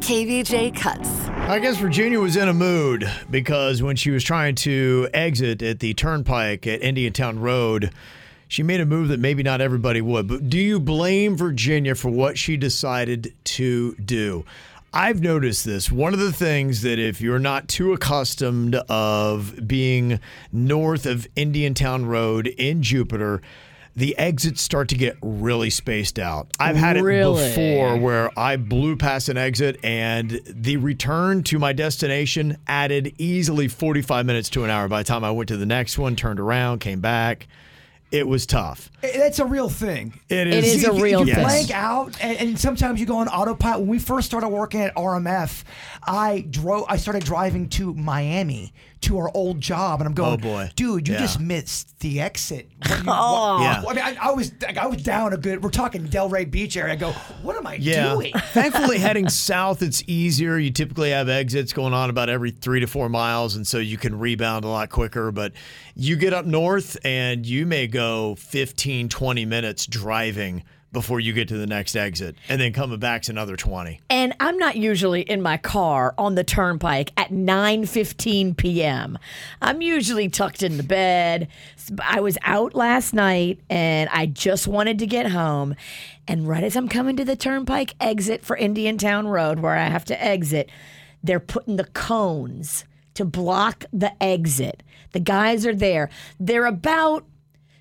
KVJ Cuts. I guess Virginia was in a mood because when she was trying to exit at the turnpike at Indiantown Road, she made a move that maybe not everybody would. But do you blame Virginia for what she decided to do? I've noticed this. One of the things that if you're not too accustomed of being north of Indiantown Road in Jupiter, the exits start to get really spaced out. I've had it before where I blew past an exit and the return to my destination added easily 45 minutes to an hour by the time I went to the next one, turned around, came back. It was tough. That's a real thing. It It is a You- real you thing. blank out, and, and sometimes you go on autopilot. When we first started working at RMF, I drove. I started driving to Miami to our old job, and I'm oh, going, Oh, boy. dude, you Yeah. just missed the exit." What you- Oh. Yeah. I mean, I, I was I was down a good. We're talking Delray Beach area. I go, "What am I Yeah. doing?" Thankfully, heading south, it's easier. You typically have exits going on about every three to four miles, and so you can rebound a lot quicker. But you get up north, and you may go 15, 20 minutes driving before you get to the next exit, and then coming back's another 20. And I'm not usually in my car on the turnpike at 9:15 p.m. I'm usually tucked into bed. I was out last night and I just wanted to get home. And right as I'm coming to the turnpike exit for Indiantown Road where I have to exit, they're putting the cones to block the exit. The guys are there. They're about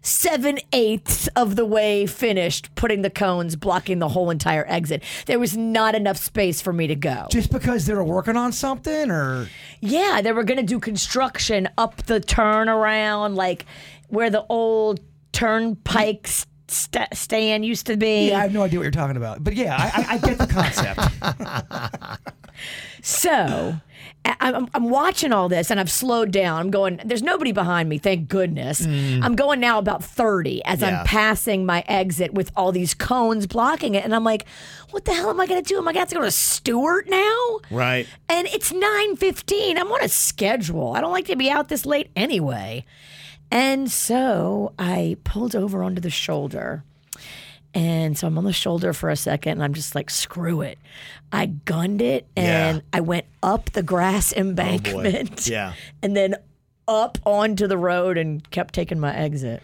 seven eighths of the way finished putting the cones blocking the whole entire exit. There was not enough space for me to go. Just because they were working on something, or Yeah, they were going to do construction up the turnaround, like where the old turnpike st- stand used to be. yeah, I have no idea what you're talking about. But yeah, I, I, I get the concept. So I'm, I'm watching all this and I've slowed down. I'm going, there's nobody behind me, thank goodness. Mm. I'm going now about 30 as Yeah. I'm passing my exit with all these cones blocking it. And I'm like, what the hell am I going to do? Am I going to have to go to Stuart now? Right. And it's 9:15. I'm on a schedule. I don't like to be out this late anyway. And so I pulled over onto the shoulder. And so I'm on the shoulder for a second and I'm just like, screw it. I gunned it and Yeah. I went up the grass oh, embankment. Yeah. And then up onto the road and kept taking my exit.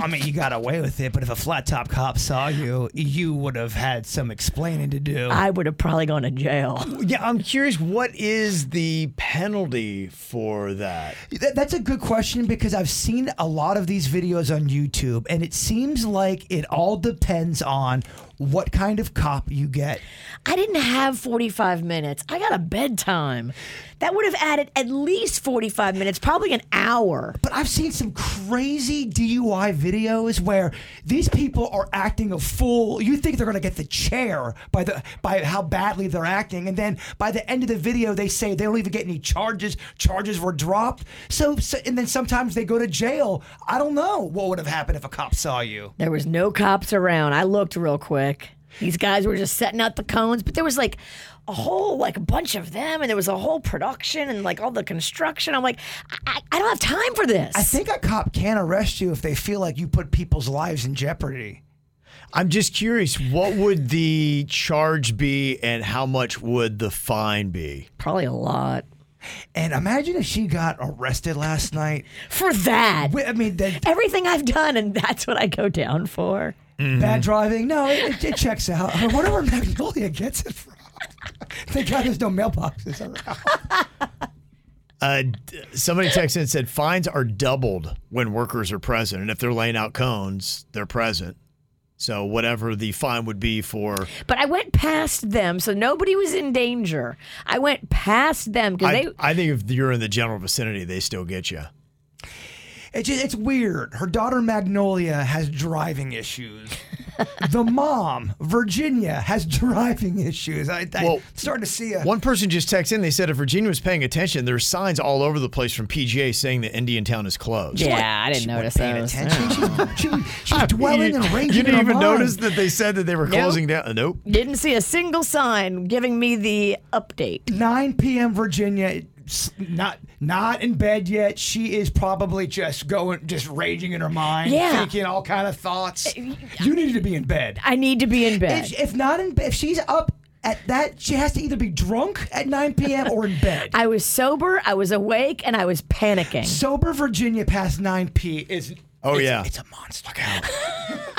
I mean, you got away with it, but if a flat top cop saw you, you would have had some explaining to do. I would have probably gone to jail. Yeah, I'm curious, what is the penalty for that? That- That's a good question because I've seen a lot of these videos on YouTube, and it seems like it all depends on what kind of cop you get. I didn't have 45 minutes. I got a bedtime. That would have added at least 45 minutes, probably an hour. But I've seen some crazy DUI videos where these people are acting a fool. You think they're going to get the chair by the by how badly they're acting, and then by the end of the video, they say they don't even get any charges. Charges were dropped. So, so and then sometimes they go to jail. I don't know what would have happened if a cop saw you. There was no cops around. I looked real quick. These guys were just setting out the cones, but there was like a whole like a bunch of them, and there was a whole production and like all the construction. I'm like, I, I don't have time for this. I think a cop can arrest you if they feel like you put people's lives in jeopardy. I'm just curious, what would the charge be and how much would the fine be? probably a lot And imagine if she got arrested last night. for that. I mean, the Everything I've done, and that's what I go down for. bad driving. No, it, it, it checks out. I wonder where Magnolia gets it from. Thank God there's no mailboxes around. Uh, d- somebody texted and said fines are doubled when workers are present, and if they're laying out cones, they're present. So whatever the fine would be for, But I went past them, so nobody was in danger. I went past them because I, they. I think if you're in the general vicinity, they still get you. It's just, it's weird. Her daughter Magnolia has driving issues. The mom Virginia has driving issues. I, I Well, starting to see a. One person just texted in. They said if Virginia was paying attention, there's signs all over the place from PGA saying that Indiantown is closed. Yeah, I didn't notice paying those. attention. She's, she, she's dwelling and raging. You didn't even mind. notice that they said that they were closing down. Nope. Didn't see a single sign giving me the update. 9 p.m. Virginia, s- not not in bed yet. She is probably just going, just raging in her mind, Yeah. thinking all kind of thoughts. Uh, you needed to be in bed. I need to be in bed. If, if not in bed, if she's up at that she has to either be drunk at 9 p.m. or in bed. I was sober, I was awake, and I was panicking. Sober Virginia past 9 p is. Oh, it's- yeah. it's a monster.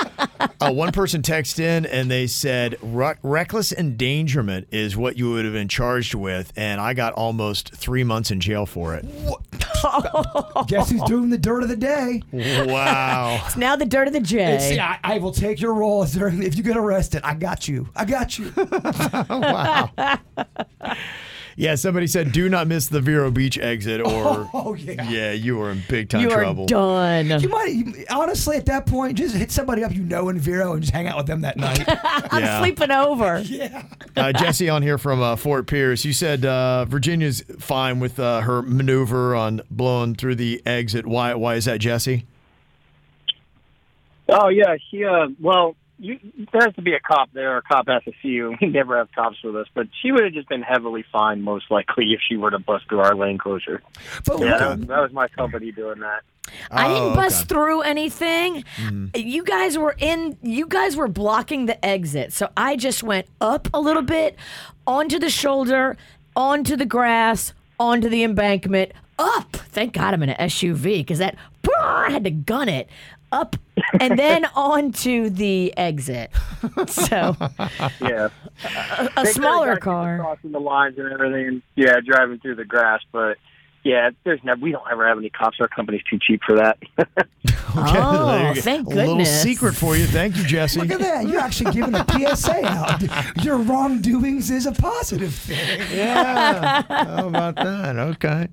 Uh, one person texted in and they said reckless endangerment is what you would have been charged with, and I got almost three months in jail for it. Guess who's doing the dirt of the day? Wow. It's now the dirt of the J. See, I, I will take your role as during if you get arrested. I got you. I got you. yeah, somebody said do not miss the Vero Beach exit, or Oh yeah. yeah, you are in big time you trouble. are done. You might you, honestly at that point just hit somebody up you know in Vero and just hang out with them that night. I'm Yeah. sleeping over. yeah. Uh, Jesse on here from uh, Fort Pierce. You said uh, Virginia's fine with uh, her maneuver on blowing through the exit. Why? Why is that, Jesse? Oh yeah, she. Uh, well, you, there has to be a cop there. A cop has to see you. We never have cops with us, but she would have just been heavily fined, most likely, if she were to bust through our lane closure. But Yeah, that was, that was my company doing that. I oh, didn't Oh, bust okay. through anything. Mm-hmm. You guys were in. You guys were blocking the exit, so I just went up a little bit, onto the shoulder, onto the grass, onto the embankment, up. Thank God I'm in an SUV because that I had to gun it up and then on to the exit. So Yeah, a They smaller car. crossing the lines and everything. Yeah, driving through the grass, but. Yeah, there's never. We don't ever have any cops. Our company's too cheap for that. Oh, There you oh, go. thank A little goodness. secret for you. Thank you, Jesse. look at that. You're actually giving a PSA out. Your wrongdoings is a positive thing. Yeah. How about that? Okay.